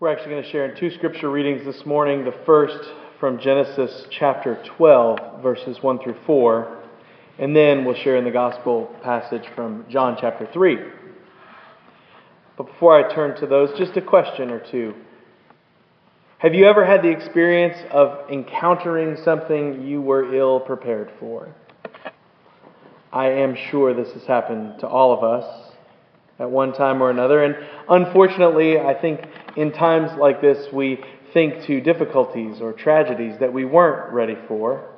We're actually going to share in two scripture readings this morning. The first from Genesis chapter 12, verses 1 through 4, and then we'll share in the gospel passage from John chapter 3. But before I turn to those, just a question or two. Have you ever had the experience of encountering something you were ill prepared for? I am sure this has happened to all of us at one time or another. And unfortunately, I think in times like this, we think to difficulties or tragedies that we weren't ready for.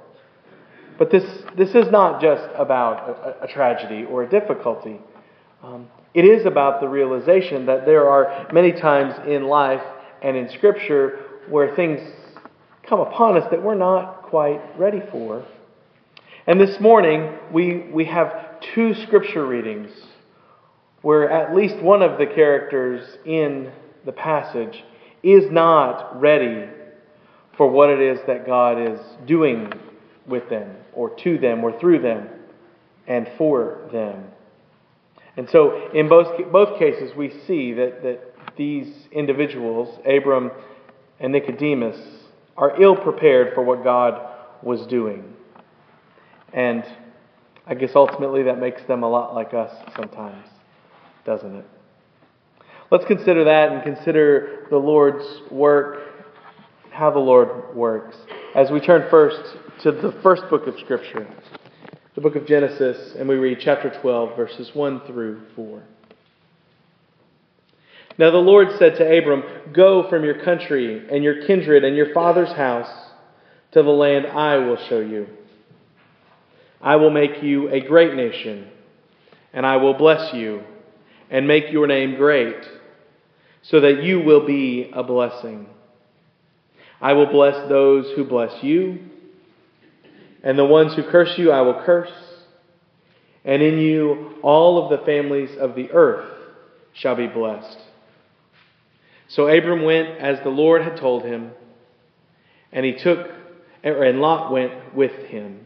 But this, this is not just about a, a tragedy or a difficulty. Um, it is about the realization that there are many times in life and in Scripture where things come upon us that we're not quite ready for. And this morning, we, we have two Scripture readings where at least one of the characters in the passage is not ready for what it is that God is doing with them, or to them, or through them, and for them. And so, in both, both cases, we see that, that these individuals, Abram and Nicodemus, are ill prepared for what God was doing. And I guess ultimately that makes them a lot like us sometimes doesn't it? Let's consider that and consider the Lord's work, how the Lord works, as we turn first to the first book of Scripture, the book of Genesis, and we read chapter 12, verses 1 through 4. Now the Lord said to Abram, Go from your country and your kindred and your father's house to the land I will show you. I will make you a great nation, and I will bless you and make your name great, so that you will be a blessing. I will bless those who bless you, and the ones who curse you I will curse, and in you all of the families of the earth shall be blessed. So Abram went as the Lord had told him, and he took, and Lot went with him.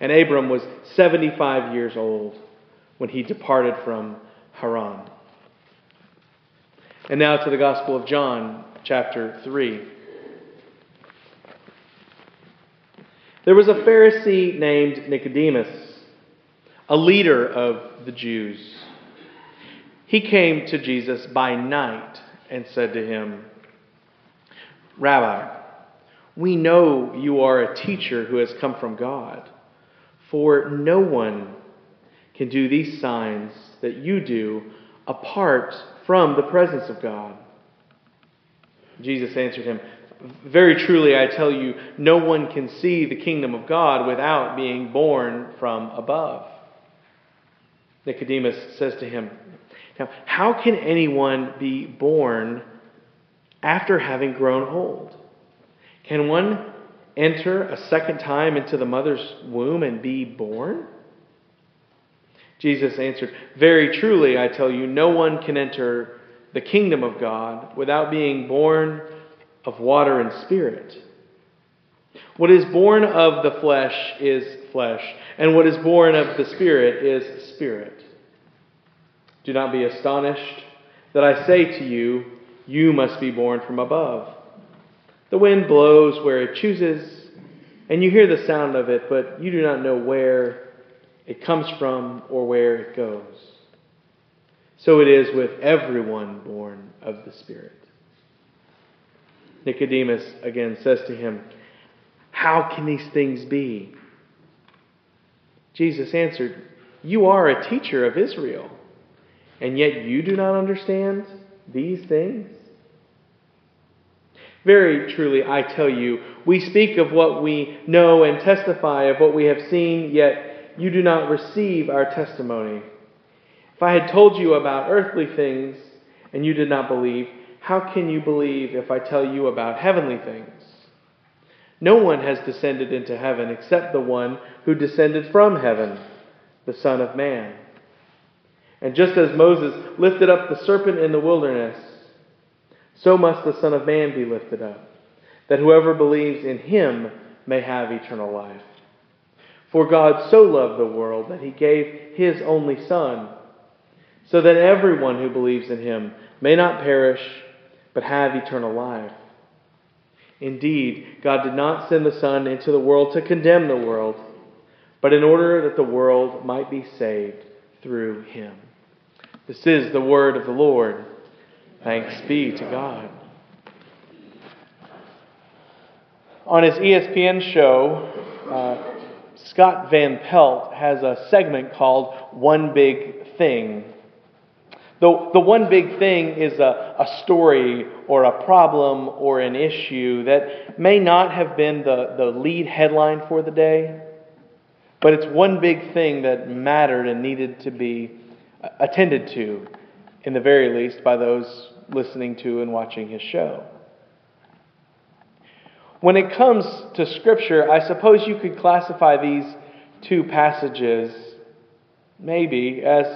And Abram was 75 years old when he departed from Haran. And now to the Gospel of John, chapter 3. There was a Pharisee named Nicodemus, a leader of the Jews. He came to Jesus by night and said to him, Rabbi, we know you are a teacher who has come from God, for no one can do these signs that you do apart from the presence of God. Jesus answered him, Very truly, I tell you, no one can see the kingdom of God without being born from above. Nicodemus says to him, Now, how can anyone be born after having grown old? Can one enter a second time into the mother's womb and be born? Jesus answered, Very truly, I tell you, no one can enter the kingdom of God without being born of water and spirit. What is born of the flesh is flesh, and what is born of the spirit is spirit. Do not be astonished that I say to you, You must be born from above. The wind blows where it chooses, and you hear the sound of it, but you do not know where it comes from or where it goes. So it is with everyone born of the Spirit. Nicodemus again says to him, How can these things be? Jesus answered, You are a teacher of Israel, and yet you do not understand these things? Very truly, I tell you, we speak of what we know and testify of what we have seen, yet you do not receive our testimony. If I had told you about earthly things and you did not believe, how can you believe if I tell you about heavenly things? No one has descended into heaven except the one who descended from heaven, the Son of Man. And just as Moses lifted up the serpent in the wilderness, so must the Son of Man be lifted up, that whoever believes in him may have eternal life. For God so loved the world that he gave his only Son, so that everyone who believes in him may not perish, but have eternal life. Indeed, God did not send the Son into the world to condemn the world, but in order that the world might be saved through him. This is the word of the Lord. Thanks be to God. On his ESPN show, uh, Scott Van Pelt has a segment called One Big Thing. The, the one big thing is a, a story or a problem or an issue that may not have been the, the lead headline for the day, but it's one big thing that mattered and needed to be attended to, in the very least, by those listening to and watching his show. When it comes to Scripture, I suppose you could classify these two passages maybe as,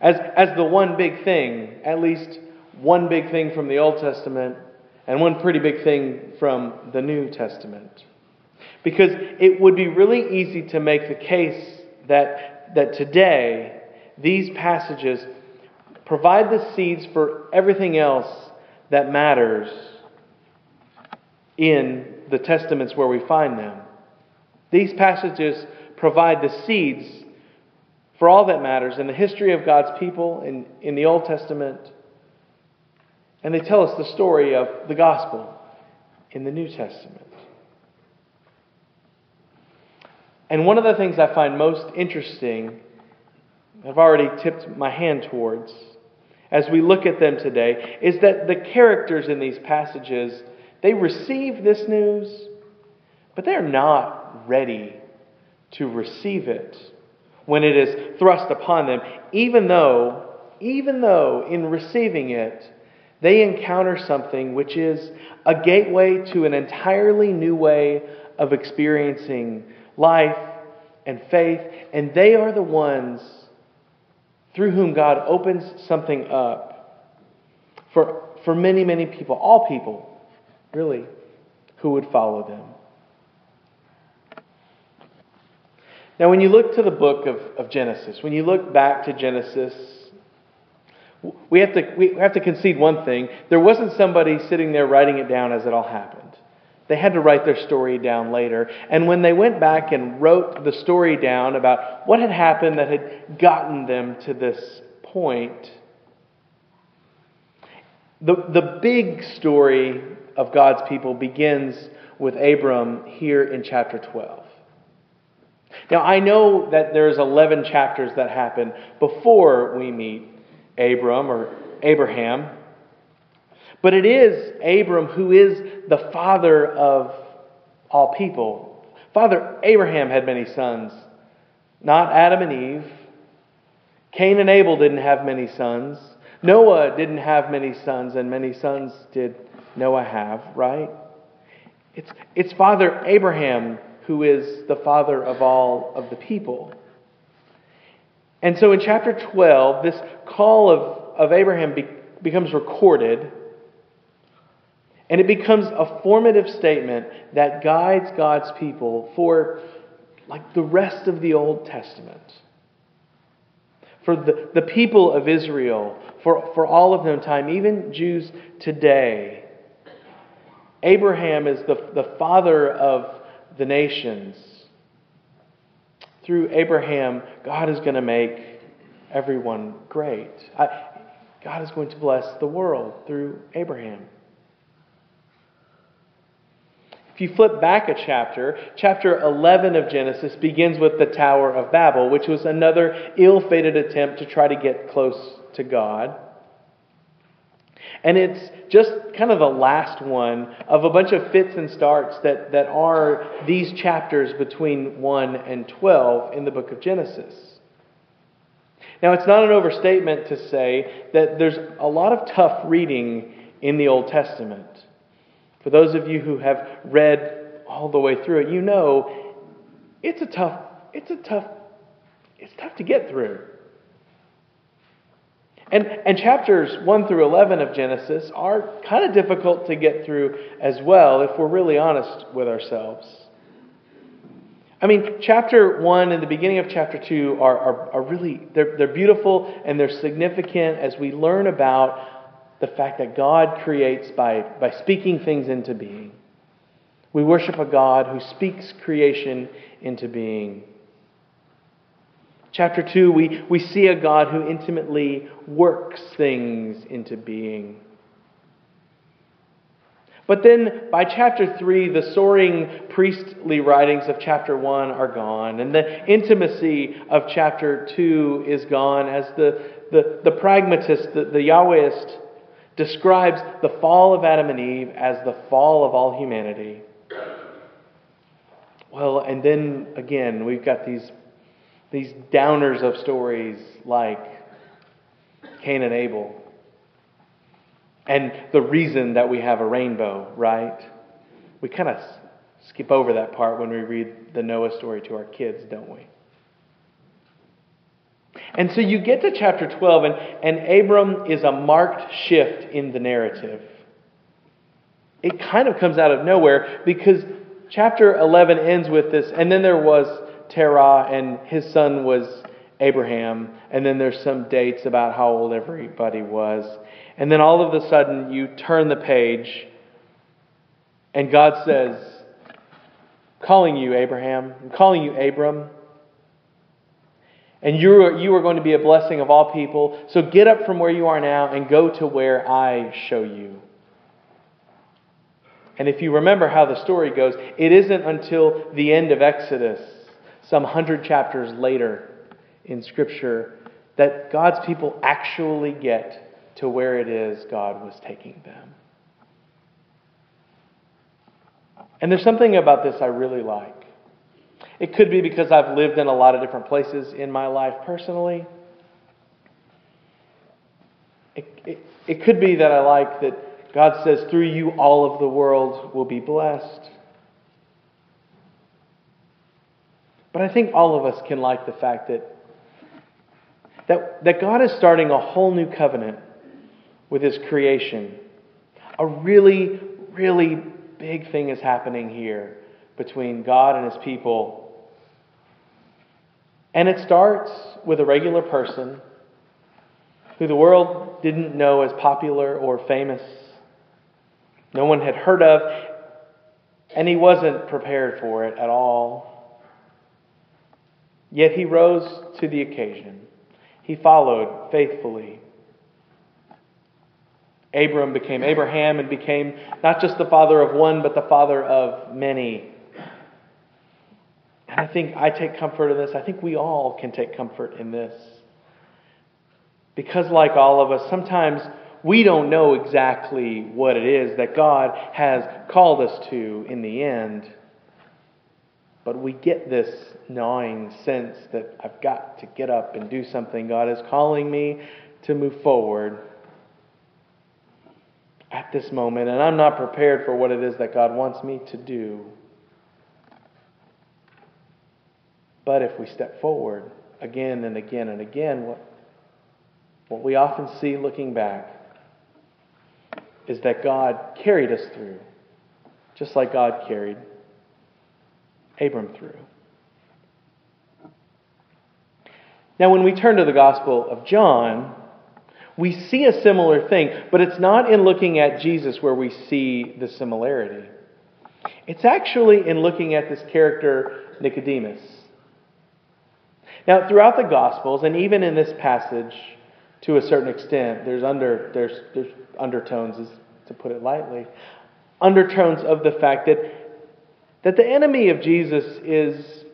as, as the one big thing, at least one big thing from the Old Testament and one pretty big thing from the New Testament. Because it would be really easy to make the case that, that today these passages provide the seeds for everything else that matters in the testaments where we find them. These passages provide the seeds for all that matters in the history of God's people in, in the Old Testament. And they tell us the story of the gospel in the New Testament. And one of the things I find most interesting, I've already tipped my hand towards, as we look at them today, is that the characters in these passages, they receive this news, but they're not ready to receive it when it is thrust upon them, even though, even though in receiving it, they encounter something which is a gateway to an entirely new way of experiencing life and faith, and they are the ones through whom God opens something up for, for many, many people, all people, really, who would follow them. Now, when you look to the book of, of Genesis, when you look back to Genesis, we have, to, we have to concede one thing. There wasn't somebody sitting there writing it down as it all happened. They had to write their story down later. And when they went back and wrote the story down about what had happened that had gotten them to this point, the, the big story of God's people begins with Abram here in chapter 12. Now, I know that there's 11 chapters that happen before we meet Abram or Abraham. But it is Abram who is the father of all people. Father Abraham had many sons, not Adam and Eve. Cain and Abel didn't have many sons. Noah didn't have many sons, and many sons did Noah have, right? It's, it's Father Abraham who is the father of all of the people. And so in chapter 12, this call of, of Abraham be, becomes recorded and it becomes a formative statement that guides God's people for like the rest of the Old Testament. For the, the people of Israel, for, for all of them time, even Jews today. Abraham is the, the father of the nations. Through Abraham, God is going to make everyone great. I, God is going to bless the world through Abraham. If you flip back a chapter, chapter 11 of Genesis begins with the Tower of Babel, which was another ill fated attempt to try to get close to God. And it's just kind of the last one of a bunch of fits and starts that, that are these chapters between 1 and 12 in the book of Genesis. Now, it's not an overstatement to say that there's a lot of tough reading in the Old Testament. For those of you who have read all the way through it, you know it's a tough, it's a tough, it's tough to get through. And, and chapters 1 through 11 of Genesis are kind of difficult to get through as well, if we're really honest with ourselves. I mean, chapter 1 and the beginning of chapter 2 are, are, are really, they're, they're beautiful and they're significant as we learn about the fact that God creates by, by speaking things into being. We worship a God who speaks creation into being. Chapter 2, we, we see a God who intimately works things into being. But then by chapter 3, the soaring priestly writings of chapter 1 are gone, and the intimacy of chapter 2 is gone as the, the, the pragmatist, the, the Yahwehist, describes the fall of Adam and Eve as the fall of all humanity. Well, and then again, we've got these, these downers of stories like Cain and Abel and the reason that we have a rainbow, right? We kind of skip over that part when we read the Noah story to our kids, don't we? And so you get to chapter 12, and, and Abram is a marked shift in the narrative. It kind of comes out of nowhere because chapter 11 ends with this, and then there was Terah, and his son was Abraham, and then there's some dates about how old everybody was. And then all of a sudden, you turn the page, and God says, Calling you, Abraham, I'm calling you, Abram. And you are, you are going to be a blessing of all people. So get up from where you are now and go to where I show you. And if you remember how the story goes, it isn't until the end of Exodus, some hundred chapters later in Scripture, that God's people actually get to where it is God was taking them. And there's something about this I really like. It could be because I've lived in a lot of different places in my life personally. It, it, it could be that I like that God says, through you, all of the world will be blessed. But I think all of us can like the fact that, that, that God is starting a whole new covenant with His creation. A really, really big thing is happening here between God and His people. And it starts with a regular person who the world didn't know as popular or famous. No one had heard of, and he wasn't prepared for it at all. Yet he rose to the occasion. He followed faithfully. Abram became Abraham and became not just the father of one, but the father of many. And I think I take comfort in this. I think we all can take comfort in this. Because, like all of us, sometimes we don't know exactly what it is that God has called us to in the end. But we get this gnawing sense that I've got to get up and do something. God is calling me to move forward at this moment, and I'm not prepared for what it is that God wants me to do. But if we step forward again and again and again, what, what we often see looking back is that God carried us through, just like God carried Abram through. Now, when we turn to the Gospel of John, we see a similar thing, but it's not in looking at Jesus where we see the similarity. It's actually in looking at this character, Nicodemus. Now, throughout the Gospels, and even in this passage, to a certain extent, there's under there's there's undertones, to put it lightly, undertones of the fact that that the enemy of Jesus is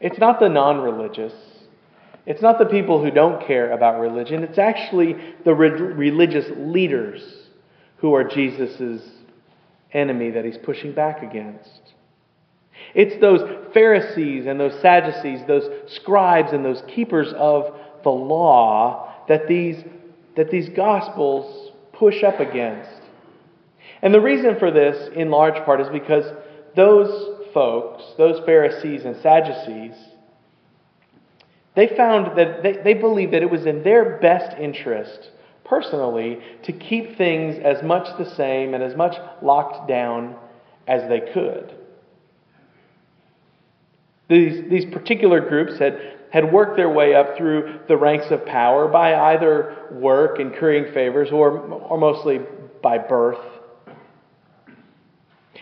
it's not the non-religious, it's not the people who don't care about religion. It's actually the re- religious leaders who are Jesus' enemy that he's pushing back against. It's those Pharisees and those Sadducees, those scribes and those keepers of the law that these, that these Gospels push up against. And the reason for this, in large part, is because those folks, those Pharisees and Sadducees, they found that they, they believed that it was in their best interest, personally, to keep things as much the same and as much locked down as they could. These, these particular groups had had worked their way up through the ranks of power by either work and currying favors or, or mostly by birth.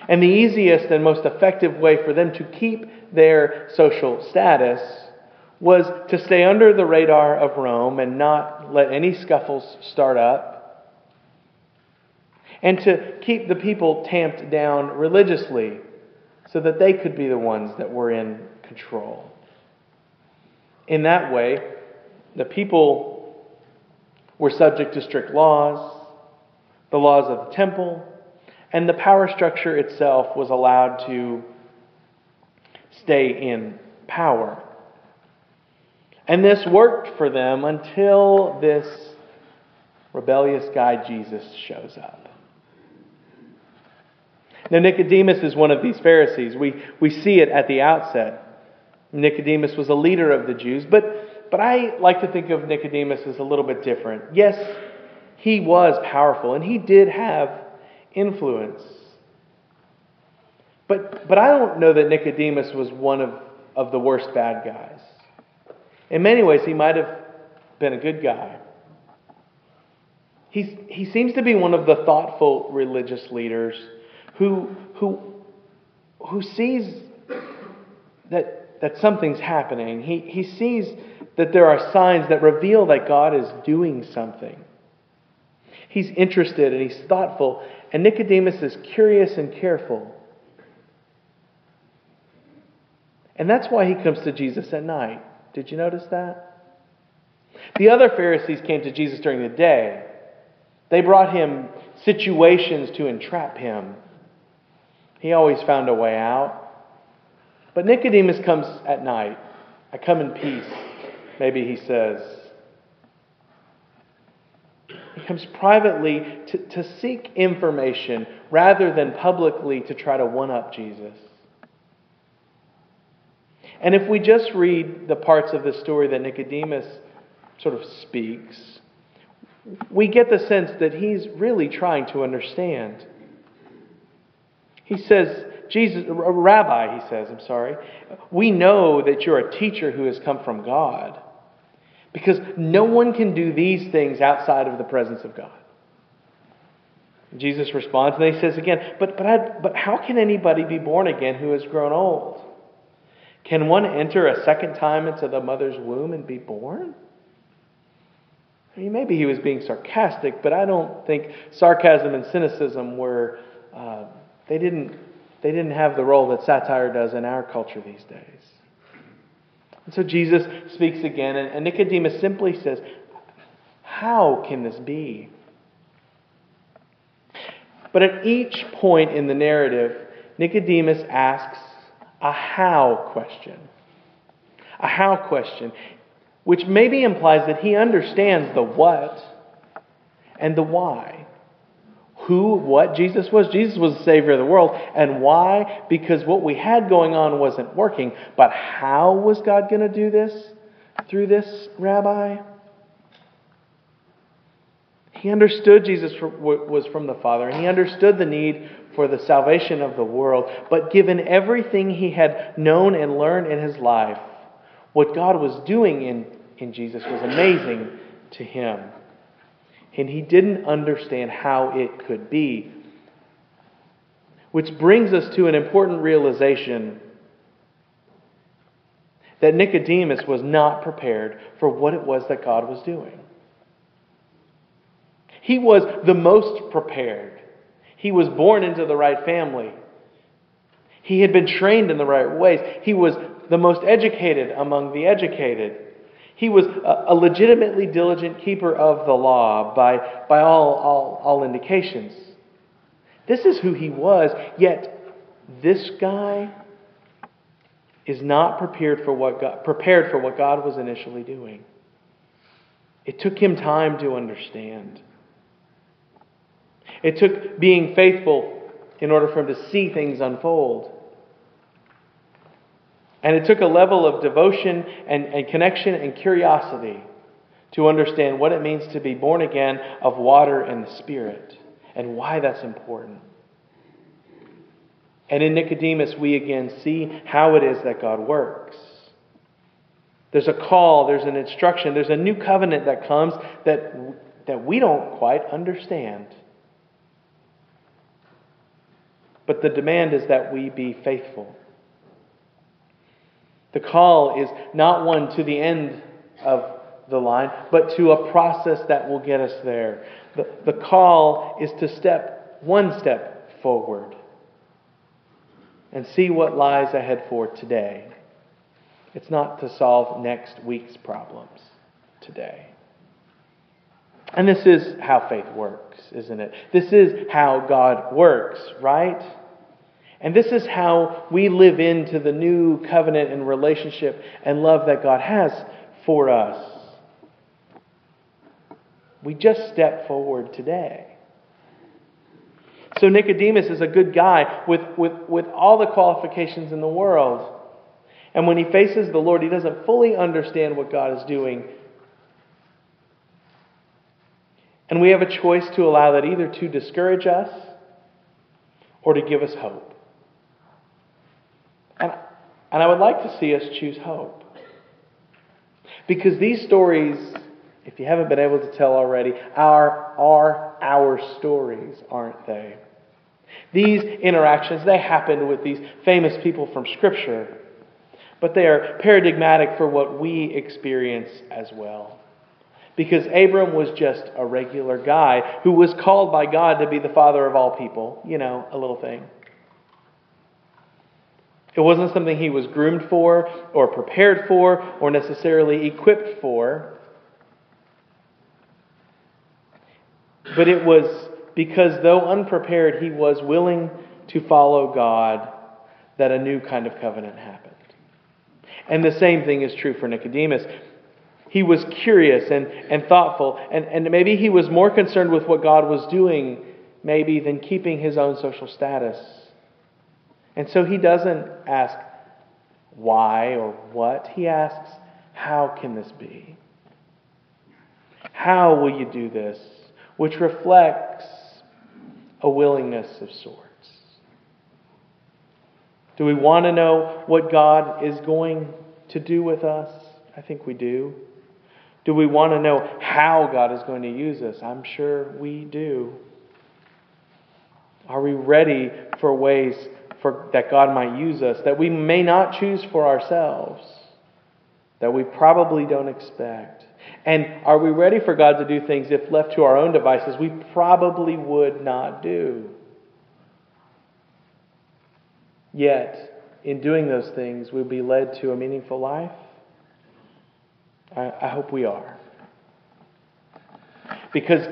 And the easiest and most effective way for them to keep their social status was to stay under the radar of Rome and not let any scuffles start up, and to keep the people tamped down religiously so that they could be the ones that were in control. In that way, the people were subject to strict laws, the laws of the temple, and the power structure itself was allowed to stay in power. And this worked for them until this rebellious guy Jesus shows up. Now, Nicodemus is one of these Pharisees. We, we see it at the outset. Nicodemus was a leader of the Jews, but, but I like to think of Nicodemus as a little bit different. Yes, he was powerful, and he did have influence. But, but I don't know that Nicodemus was one of, of the worst bad guys. In many ways, he might have been a good guy. He's, he seems to be one of the thoughtful religious leaders who, who, who sees that, that something's happening. He, he sees that there are signs that reveal that God is doing something. He's interested and he's thoughtful, and Nicodemus is curious and careful. And that's why he comes to Jesus at night. Did you notice that? The other Pharisees came to Jesus during the day. They brought him situations to entrap him. He always found a way out. But Nicodemus comes at night. I come in peace, maybe he says. Comes privately to, to seek information rather than publicly to try to one up Jesus. And if we just read the parts of the story that Nicodemus sort of speaks, we get the sense that he's really trying to understand. He says, Jesus, Rabbi, he says, I'm sorry, we know that you're a teacher who has come from God. Because no one can do these things outside of the presence of God. Jesus responds, and he says again, But, but, I, but how can anybody be born again who has grown old? Can one enter a second time into the mother's womb and be born? I mean, maybe he was being sarcastic, but I don't think sarcasm and cynicism were, uh, they, didn't, they didn't have the role that satire does in our culture these days. And so Jesus speaks again, and, Nicodemus simply says, How can this be? But at each point in the narrative, Nicodemus asks a how question. A how question, which maybe implies that he understands the what and the why. Who, what Jesus was? Jesus was the Savior of the world. And why? Because what we had going on wasn't working. But how was God going to do this through this rabbi? He understood Jesus was from the Father, and he understood the need for the salvation of the world. But given everything he had known and learned in his life, what God was doing in, in Jesus was amazing to him. And he didn't understand how it could be. Which brings us to an important realization that Nicodemus was not prepared for what it was that God was doing. He was the most prepared he was born into the right family. He had been trained in the right ways. He was the most educated among the educated. He was a, legitimately diligent keeper of the law by, by all, all, all indications. This is who he was, yet this guy is not prepared for what God, prepared for what God was initially doing. It took him time to understand. It took being faithful in order for him to see things unfold. And it took a level of devotion and, and connection and curiosity to understand what it means to be born again of water and the Spirit and why that's important. And in Nicodemus, we again see how it is that God works. There's a call, there's an instruction, there's a new covenant that comes that, that we don't quite understand. But the demand is that we be faithful. The call is not one to the end of the line, but to a process that will get us there. The, the call is to step one step forward and see what lies ahead for today. It's not to solve next week's problems today. And this is how faith works, isn't it? This is how God works, right? And this is how we live into the new covenant and relationship and love that God has for us. We just step forward today. So Nicodemus is a good guy with, with, with all the qualifications in the world. And when he faces the Lord, he doesn't fully understand what God is doing. And we have a choice to allow that either to discourage us or to give us hope. And, I would like to see us choose hope. Because these stories, if you haven't been able to tell already, are, are our stories, aren't they? These interactions, they happened with these famous people from Scripture but they are paradigmatic for what we experience as well. Because Abram was just a regular guy who was called by God to be the father of all people. You know, a little thing. It wasn't something he was groomed for, or prepared for, or necessarily equipped for. But it was because, though unprepared, he was willing to follow God that a new kind of covenant happened. And the same thing is true for Nicodemus. He was curious and, and thoughtful, and, and maybe he was more concerned with what God was doing, maybe, than keeping his own social status. And so he doesn't ask why or what, he asks, How can this be? How will you do this? Which reflects a willingness of sorts. Do we want to know what God is going to do with us? I think we do. Do we want to know how God is going to use us? I'm sure we do. Are we ready for ways for, that God might use us that we may not choose for ourselves, that we probably don't expect? And are we ready for God to do things, if left to our own devices, we probably would not do? Yet, in doing those things, we'll be led to a meaningful life? I, I hope we are. Because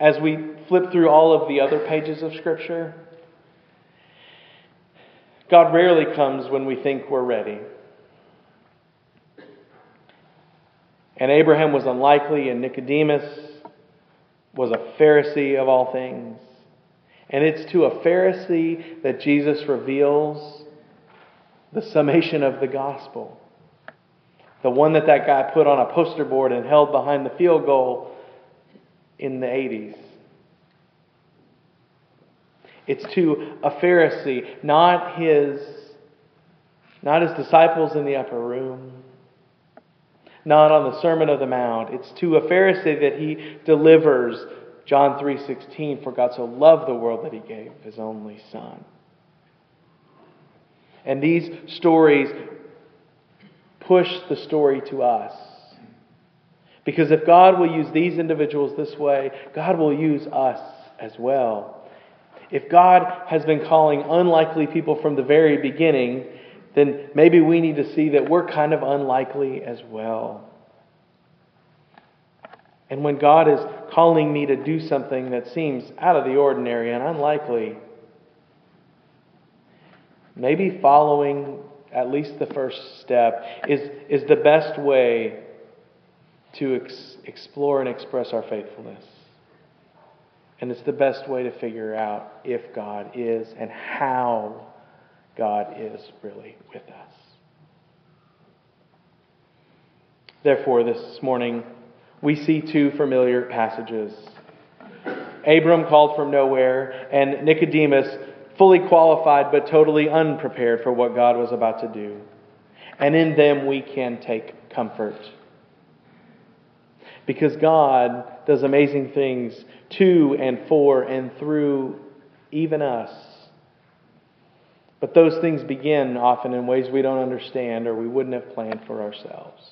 as we flip through all of the other pages of Scripture, God rarely comes when we think we're ready. And Abraham was unlikely, and Nicodemus was a Pharisee of all things. And it's to a Pharisee that Jesus reveals the summation of the gospel. The one that that guy put on a poster board and held behind the field goal in the 80s. It's to a Pharisee, not his, not his disciples in the upper room, not on the Sermon of the Mount. It's to a Pharisee that he delivers John 3:16 for God so loved the world that he gave his only son. And these stories push the story to us. Because if God will use these individuals this way, God will use us as well. If God has been calling unlikely people from the very beginning, then maybe we need to see that we're kind of unlikely as well. And when God is calling me to do something that seems out of the ordinary and unlikely, maybe following at least the first step is, is the best way to ex- explore and express our faithfulness. And it's the best way to figure out if God is and how God is really with us. Therefore, this morning, we see two familiar passages. Abram called from nowhere, and Nicodemus fully qualified but totally unprepared for what God was about to do. And in them we can take comfort. Because God does amazing things to and for and through even us. But those things begin often in ways we don't understand or we wouldn't have planned for ourselves.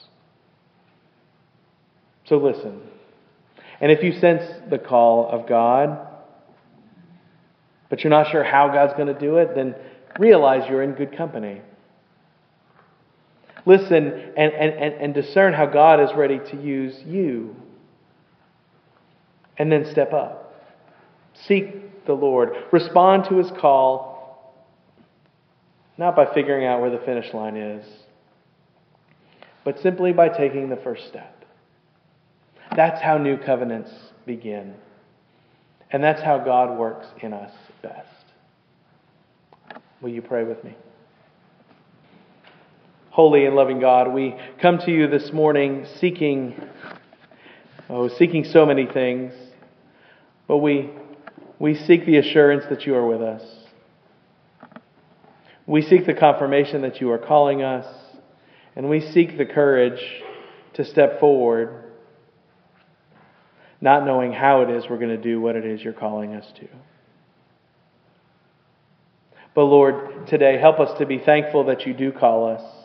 So listen. And if you sense the call of God, but you're not sure how God's going to do it, then realize you're in good company. Listen and, and, and, discern how God is ready to use you. And then step up. Seek the Lord. Respond to his call, not by figuring out where the finish line is, but simply by taking the first step. That's how new covenants begin. And that's how God works in us best. Will you pray with me? Holy and loving God, we come to you this morning seeking, oh, seeking so many things, but we, we seek the assurance that you are with us. We seek the confirmation that you are calling us, and we seek the courage to step forward, not knowing how it is we're going to do what it is you're calling us to. But Lord, today help us to be thankful that you do call us.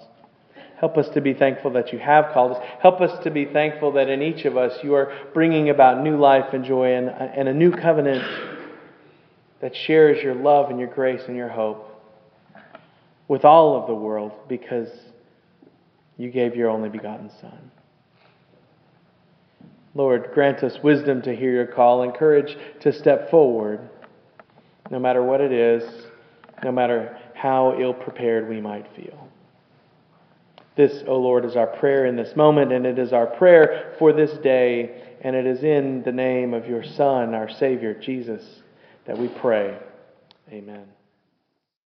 Help us to be thankful that you have called us. Help us to be thankful that in each of us you are bringing about new life and joy and, and a new covenant that shares your love and your grace and your hope with all of the world because you gave your only begotten Son. Lord, grant us wisdom to hear your call and courage to step forward, no matter what it is, no matter how ill prepared we might feel. This, O Lord, is our prayer in this moment, and it is our prayer for this day, and it is in the name of your Son, our Savior, Jesus, that we pray. Amen.